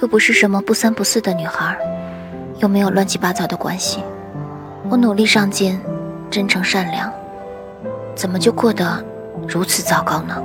又不是什么不三不四的女孩又没有乱七八糟的关系。我努力上进真诚善良怎么就过得如此糟糕呢？